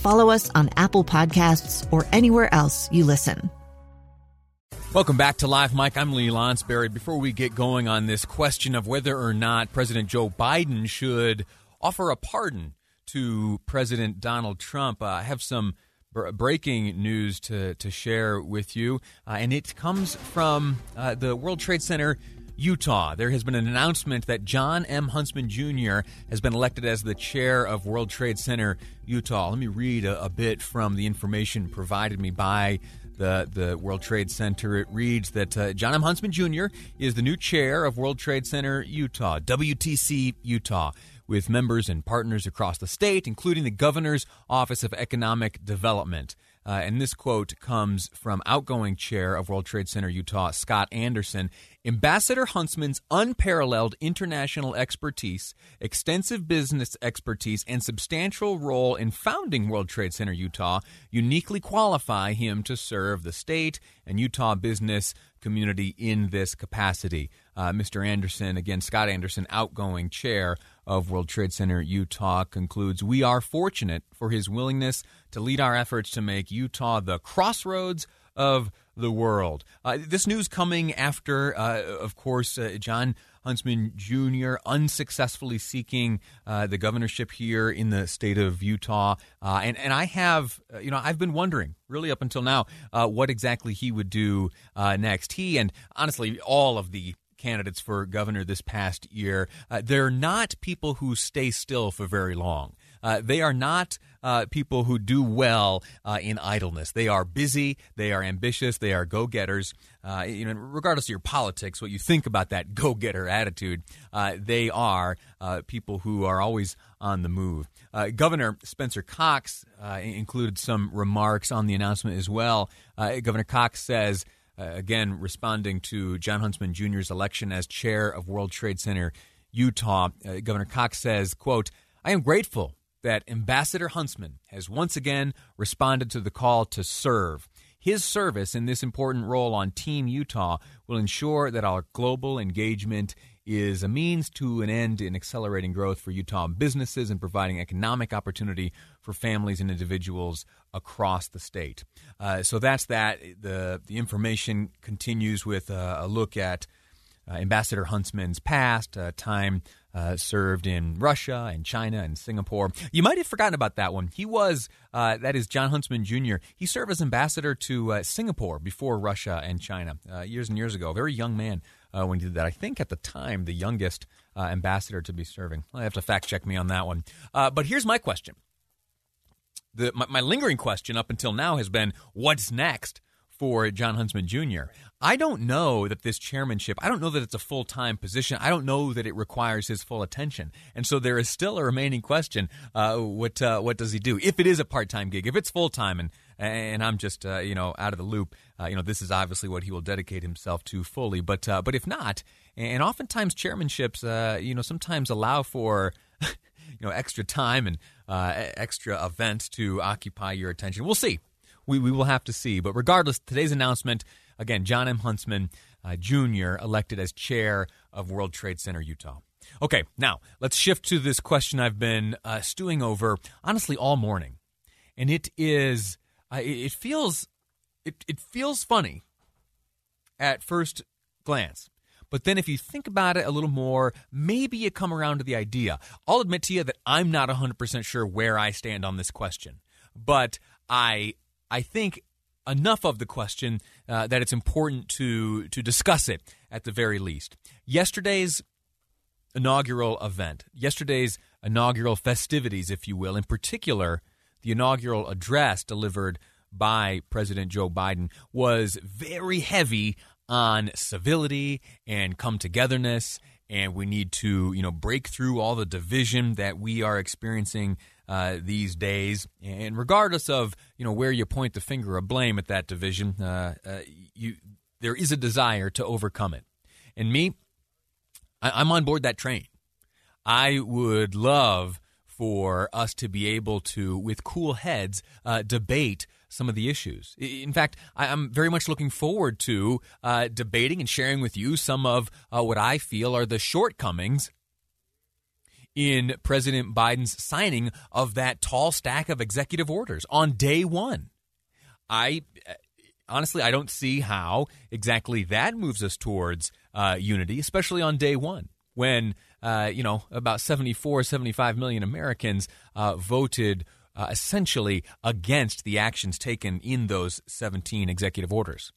follow us on Apple Podcasts, or anywhere else you listen. Welcome back to Live Mic. I'm Lee Lonsberry. Before we get going on this question of whether or not President Joe Biden should offer a pardon to President Donald Trump, uh, I have some br- breaking news to, to share with you, uh, and it comes from uh, the World Trade Center Utah. There has been an announcement that Jon M. Huntsman Jr. has been elected as the chair of World Trade Center Utah. Let me read a, a bit from the information provided me by the, the World Trade Center. It reads that uh, Jon M. Huntsman Jr. is the new chair of World Trade Center Utah, WTC Utah, with members and partners across the state, including the governor's Office of Economic Development. Uh, and this quote comes from outgoing chair of World Trade Center Utah, Scott Anderson. Ambassador Huntsman's unparalleled international expertise, extensive business expertise, and substantial role in founding World Trade Center Utah uniquely qualify him to serve the state and Utah business community in this capacity. Uh, Mr. Anderson, again, Scott Anderson, outgoing chair of World Trade Center Utah, concludes We are fortunate for his willingness to lead our efforts to make Utah the crossroads of the world. Uh, this news coming after, uh, of course, uh, Jon Huntsman Jr. unsuccessfully seeking uh, the governorship here in the state of Utah, uh, and and I have, uh, you know, I've been wondering really up until now what exactly he would do next. He and honestly all of the candidates for governor this past year, they're not people who stay still for very long. Uh, they are not uh, people who do well uh, in idleness. They are busy, they are ambitious, they are go getters. Uh, you know, regardless of your politics, what you think about that go getter attitude, uh, they are uh, people who are always on the move. Governor Spencer Cox included some remarks on the announcement as well. Governor Cox says, again, responding to Jon Huntsman Jr.'s election as chair of World Trade Center Utah, Governor Cox says, quote, I am grateful that Ambassador Huntsman has once again responded to the call to serve. His service in this important role on Team Utah will ensure that our global engagement is a means to an end in accelerating growth for Utah businesses and providing economic opportunity for families and individuals across the state. Uh, so that's that. The, the information continues with a look at uh, Ambassador Huntsman's past, uh, time uh, served in Russia and China and Singapore. You might have forgotten about that one. He was, uh, that is Jon Huntsman Jr., he served as ambassador to uh, Singapore before Russia and China uh, years and years ago. A very young man when he did that. I think at the time, the youngest ambassador to be serving. I have to fact check me on that one. but here's my question. The, my, my lingering question up until now has been what's next? for Jon Huntsman Jr. I don't know that this chairmanship, I don't know that it's a full time position. I don't know that it requires his full attention. And so there is still a remaining question uh, what, uh, what does he do? If it is a part time gig, if it's full time and and I'm just uh, you know out of the loop. Uh, you know, this is obviously what he will dedicate himself to fully. But uh, but if not, and oftentimes chairmanships, uh, you know, sometimes allow for you know extra time and extra events to occupy your attention. We'll see we, we will have to see. But regardless, today's announcement again, Jon M. Huntsman uh, Jr. elected as chair of World Trade Center Utah. Okay, now let's shift to this question I've been uh, stewing over honestly all morning, and it is uh, it feels it, it feels funny at first glance. But then if you think about it a little more, maybe you come around to the idea. I'll admit to you that I'm not 100% sure where I stand on this question. But I I think enough of the question uh, that it's important to to discuss it at the very least. Yesterday's inaugural event, yesterday's inaugural festivities, if you will, in particular, the inaugural address delivered by President Joe Biden was very heavy on civility and come togetherness and we need to you know break through all the division that we are experiencing uh, these days. And regardless of you know where you point the finger of blame at that division uh, uh, you there is a desire to overcome it. And me I, i'm on board that train. I would love for us to be able to with cool heads uh, debate some of the issues. In fact, I'm very much looking forward to uh, debating and sharing with you some of uh, what I feel are the shortcomings in President Biden's signing of that tall stack of executive orders on day one. I uh, honestly, I don't see how exactly that moves us towards uh, unity, especially on day one when uh, you know about 74, 75 million Americans uh, voted uh, essentially against the actions taken in those 17 executive orders.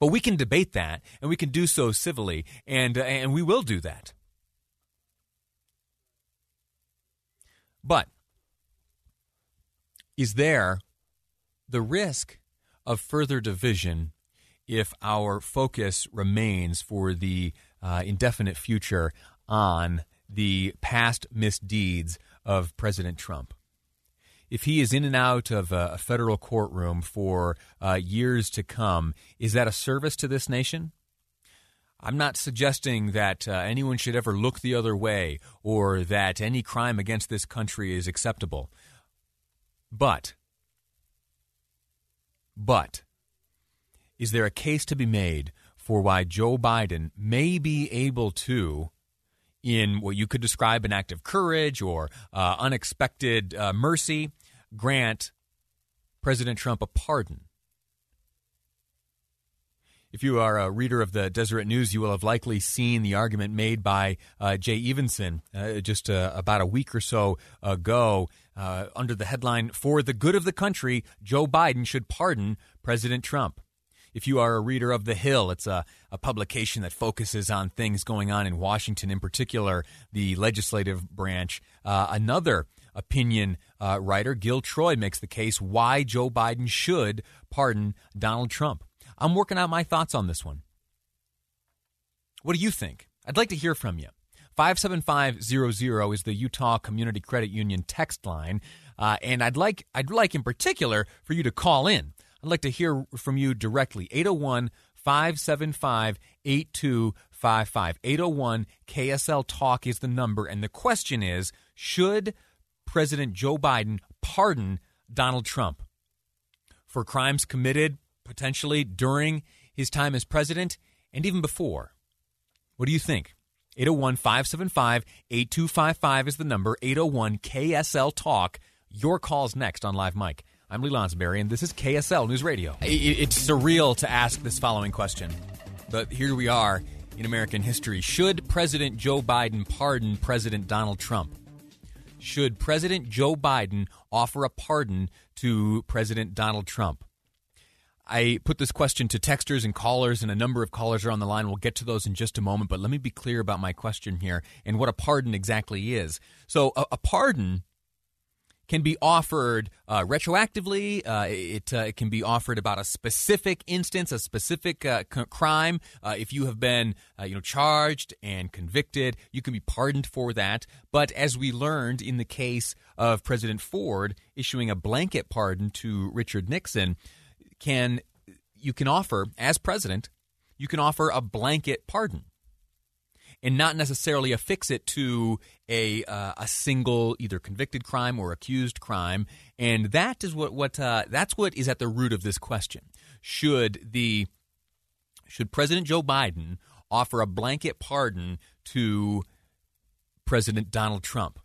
But we can debate that, and we can do so civilly, and, uh, and we will do that. But is there the risk of further division if our focus remains for the uh, indefinite future on the past misdeeds of President Trump? If he is in and out of a, federal courtroom for uh, years to come, is that a service to this nation? I'm not suggesting that uh, anyone should ever look the other way or that any crime against this country is acceptable. But, but, is there a case to be made for why Joe Biden may be able to, in what you could describe an act of courage or uh, unexpected uh, mercy, grant President Trump a pardon. If you are a reader of the Deseret News, you will have likely seen the argument made by uh, Jay Evensen uh, just uh, about a week or so ago uh, under the headline, For the Good of the Country, Joe Biden Should Pardon President Trump. If you are a reader of The Hill, it's a, a publication that focuses on things going on in Washington, in particular the legislative branch. Uh, another opinion uh, writer, Gil Troy, makes the case why Joe Biden should pardon Donald Trump. I'm working out my thoughts on this one. What do you think? I'd like to hear from you. 57500 is the Utah Community Credit Union text line. Uh, and I'd like, I'd like in particular for you to call in. I'd like to hear from you directly. 801 575 8255. 801 KSL Talk is the number. And the question is Should President Joe Biden pardon Donald Trump for crimes committed potentially during his time as president and even before. What do you think? 801 575 8255 is the number. 801 KSL Talk. Your call's next on Live Mic. I'm Lee Lonsberry, and this is KSL News Radio. It's surreal to ask this following question, but here we are in American history. Should President Joe Biden pardon President Donald Trump? should President Joe Biden offer a pardon to President Donald Trump? I put this question to texters and callers, and a number of callers are on the line. We'll get to those in just a moment, but let me be clear about my question here and what a pardon exactly is. So, a, a pardon can be offered uh, retroactively. Uh, it, uh, it, can be offered about a specific instance, a specific uh, c- crime. Uh, if you have been, uh, you know, charged and convicted, you can be pardoned for that. But as we learned in the case of President Ford issuing a blanket pardon to Richard Nixon, can you can offer as president, you can offer a blanket pardon and not necessarily affix it to a uh, a single either convicted crime or accused crime. And that is what what uh, that's what is at the root of this question. Should the should President Joe Biden offer a blanket pardon to President Donald Trump?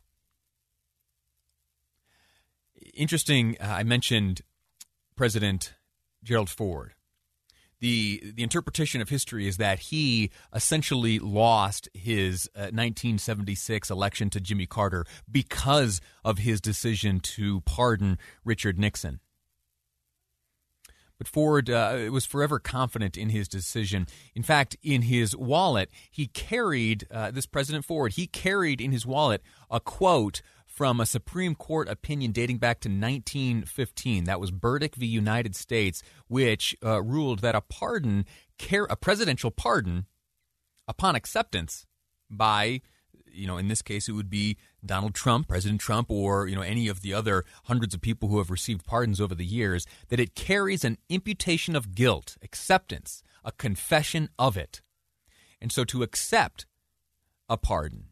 Interesting. Uh, I mentioned President Gerald Ford the the interpretation of history is that he essentially lost his uh, 1976 election to Jimmy Carter because of his decision to pardon Richard Nixon. But Ford uh, was forever confident in his decision. In fact, in his wallet, he carried uh, this President Ford. He carried in his wallet a quote from a Supreme Court opinion dating back to 1915. That was Burdick v. United States, which uh, ruled that a pardon, a presidential pardon, upon acceptance by you know, in this case, it would be Donald Trump, President Trump, or, you know, any of the other hundreds of people who have received pardons over the years, that it carries an imputation of guilt, acceptance, a confession of it. And so to accept a pardon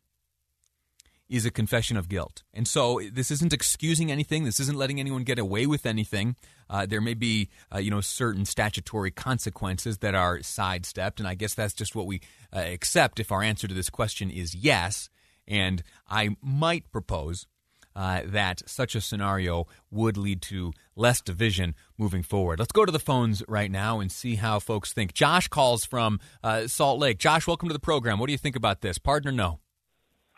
is a confession of guilt. And so this isn't excusing anything. This isn't letting anyone get away with anything. Uh, there may be, uh, you know, certain statutory consequences that are sidestepped, and I guess that's just what we uh, accept if our answer to this question is yes. And I might propose uh, that such a scenario would lead to less division moving forward. Let's go to the phones right now and see how folks think. Josh calls from uh, Salt Lake. Josh, welcome to the program. What do you think about this? Pardon or no?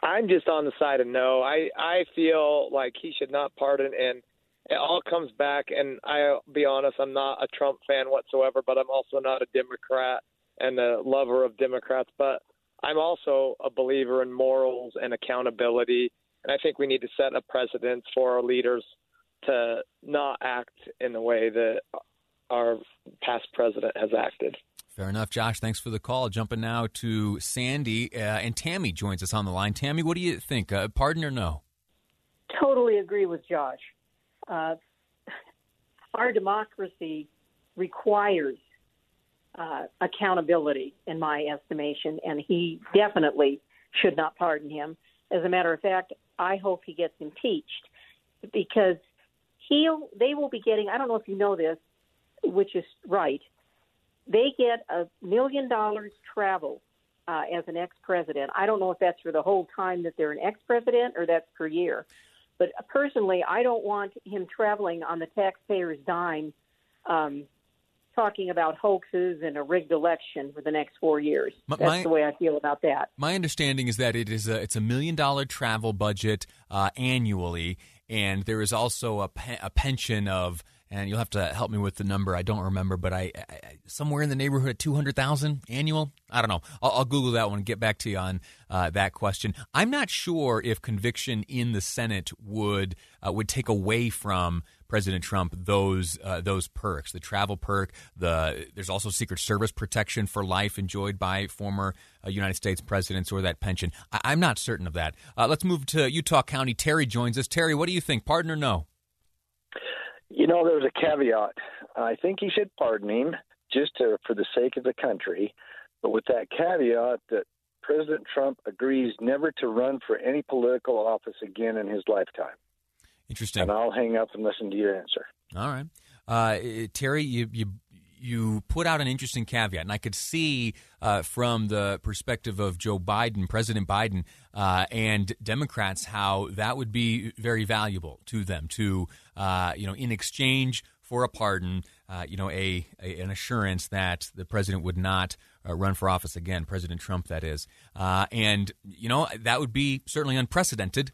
I'm just on the side of no. I I feel like he should not pardon, and it all comes back. And I'll be honest, I'm not a Trump fan whatsoever, but I'm also not a Democrat and a lover of Democrats. But I'm also a believer in morals and accountability, and I think we need to set a precedent for our leaders to not act in the way that our past president has acted. Fair enough, Josh. Thanks for the call. Jumping now to Sandy uh, and Tammy joins us on the line. Tammy, what do you think? Uh, pardon or no? Totally agree with Josh. Uh, our democracy requires uh, accountability, in my estimation, and he definitely should not pardon him. As a matter of fact, I hope he gets impeached because he'll. They will be getting. I don't know if you know this, which is right they get a million dollars travel uh, as an ex-president. I don't know if that's for the whole time that they're an ex-president or that's per year. But personally, I don't want him traveling on the taxpayer's dime, um, talking about hoaxes and a rigged election for the next four years. My, That's my, the way I feel about that. My understanding is that it is a, it's a million dollar travel budget uh, annually, and there is also a, pe- a pension of and you'll have to help me with the number. I don't remember, but I, I somewhere in the neighborhood of two hundred thousand annual. I don't know. I'll, I'll, Google that one and get back to you on uh, that question. I'm not sure if conviction in the Senate would uh, would take away from President Trump those uh, those perks, the travel perk. The there's also Secret Service protection for life enjoyed by former uh, United States presidents or that pension. I, am not certain of that. Uh, let's move to Utah County. Terry joins us. Terry, what do you think? Pardon or no? You know, there was a caveat. I think he should pardon him just to, for the sake of the country, but with that caveat that President Trump agrees never to run for any political office again in his lifetime. Interesting. And I'll hang up and listen to your answer. All right. Uh, Terry, you, you you put out an interesting caveat, and I could see uh, from the perspective of Joe Biden, President Biden, uh, and Democrats, how that would be very valuable to them. To uh, you know, in exchange for a pardon, uh, you know, a, a, an assurance that the president would not uh, run for office again, President Trump, that is, uh, and you know that would be certainly unprecedented.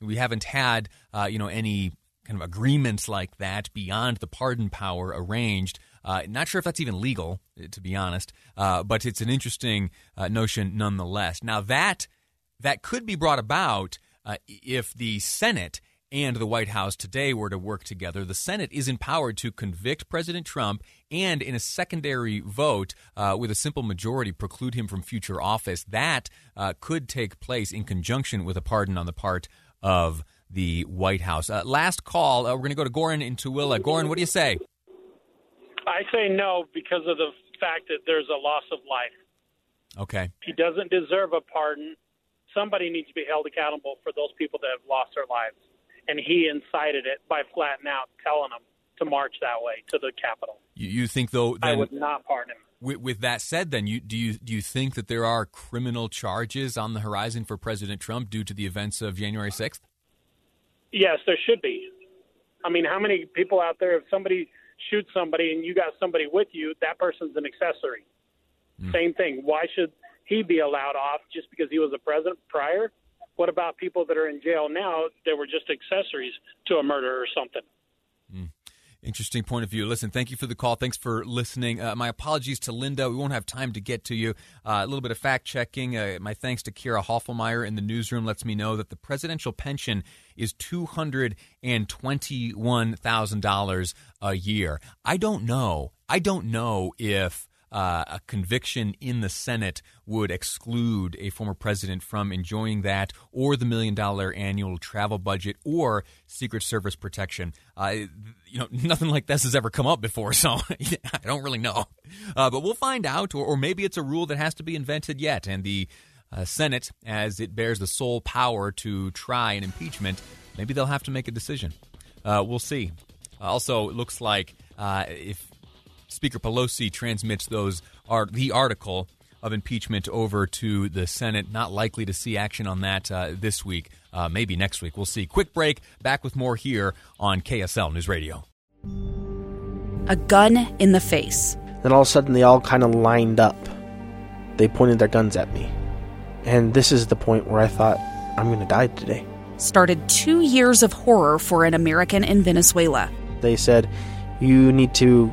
We haven't had you know any kind of agreements like that beyond the pardon power arranged uh, not sure if that's even legal, to be honest, uh, but it's an interesting uh, notion nonetheless. Now that that could be brought about uh, if the Senate and the White House today were to work together. The Senate is empowered to convict President Trump and, in a secondary vote uh, with a simple majority, preclude him from future office. That uh, could take place in conjunction with a pardon on the part of the White House. Uh, last call. Uh, we're going to go to Goran in Tooele. Goran, what do you say? I say no because of the fact that there's a loss of life. Okay. He doesn't deserve a pardon. Somebody needs to be held accountable for those people that have lost their lives. And he incited it by flatting out telling them to march that way to the Capitol. You, you think, though, I would not pardon him. With, with, that said, then you do you do you think that there are criminal charges on the horizon for President Trump due to the events of January sixth? Yes, there should be. I mean, how many people out there? If somebody shoots somebody and you got somebody with you, that person's an accessory. Mm. Same thing. Why should he be allowed off just because he was a president prior? What about people that are in jail now that were just accessories to a murder or something? Interesting point of view. Listen, thank you for the call. Thanks for listening. Uh, my apologies to Linda. We won't have time to get to you. Uh, a little bit of fact checking. Uh, my thanks to Kira Hoffelmeyer in the newsroom lets me know that the presidential pension is $221,000 a year. I don't know. I don't know if uh, a conviction in the Senate would exclude a former president from enjoying that, or the million dollar annual travel budget, or Secret Service protection. Uh, you know, nothing like this has ever come up before, so I don't really know. Uh, but we'll find out, or, or, maybe it's a rule that has to be invented yet, and the uh, Senate, as it bears the sole power to try an impeachment, maybe they'll have to make a decision. Uh, we'll see. Also, it looks like uh, if Speaker Pelosi transmits those are the article of impeachment over to the Senate. Not likely to see action on that uh, this week. Uh, maybe next week. We'll see. Quick break. Back with more here on KSL News Radio. A gun in the face. Then all of a sudden, they all kind of lined up. They pointed their guns at me. And this is the point where I thought, I'm going to die today. Started two years of horror for an American in Venezuela. They said, You need to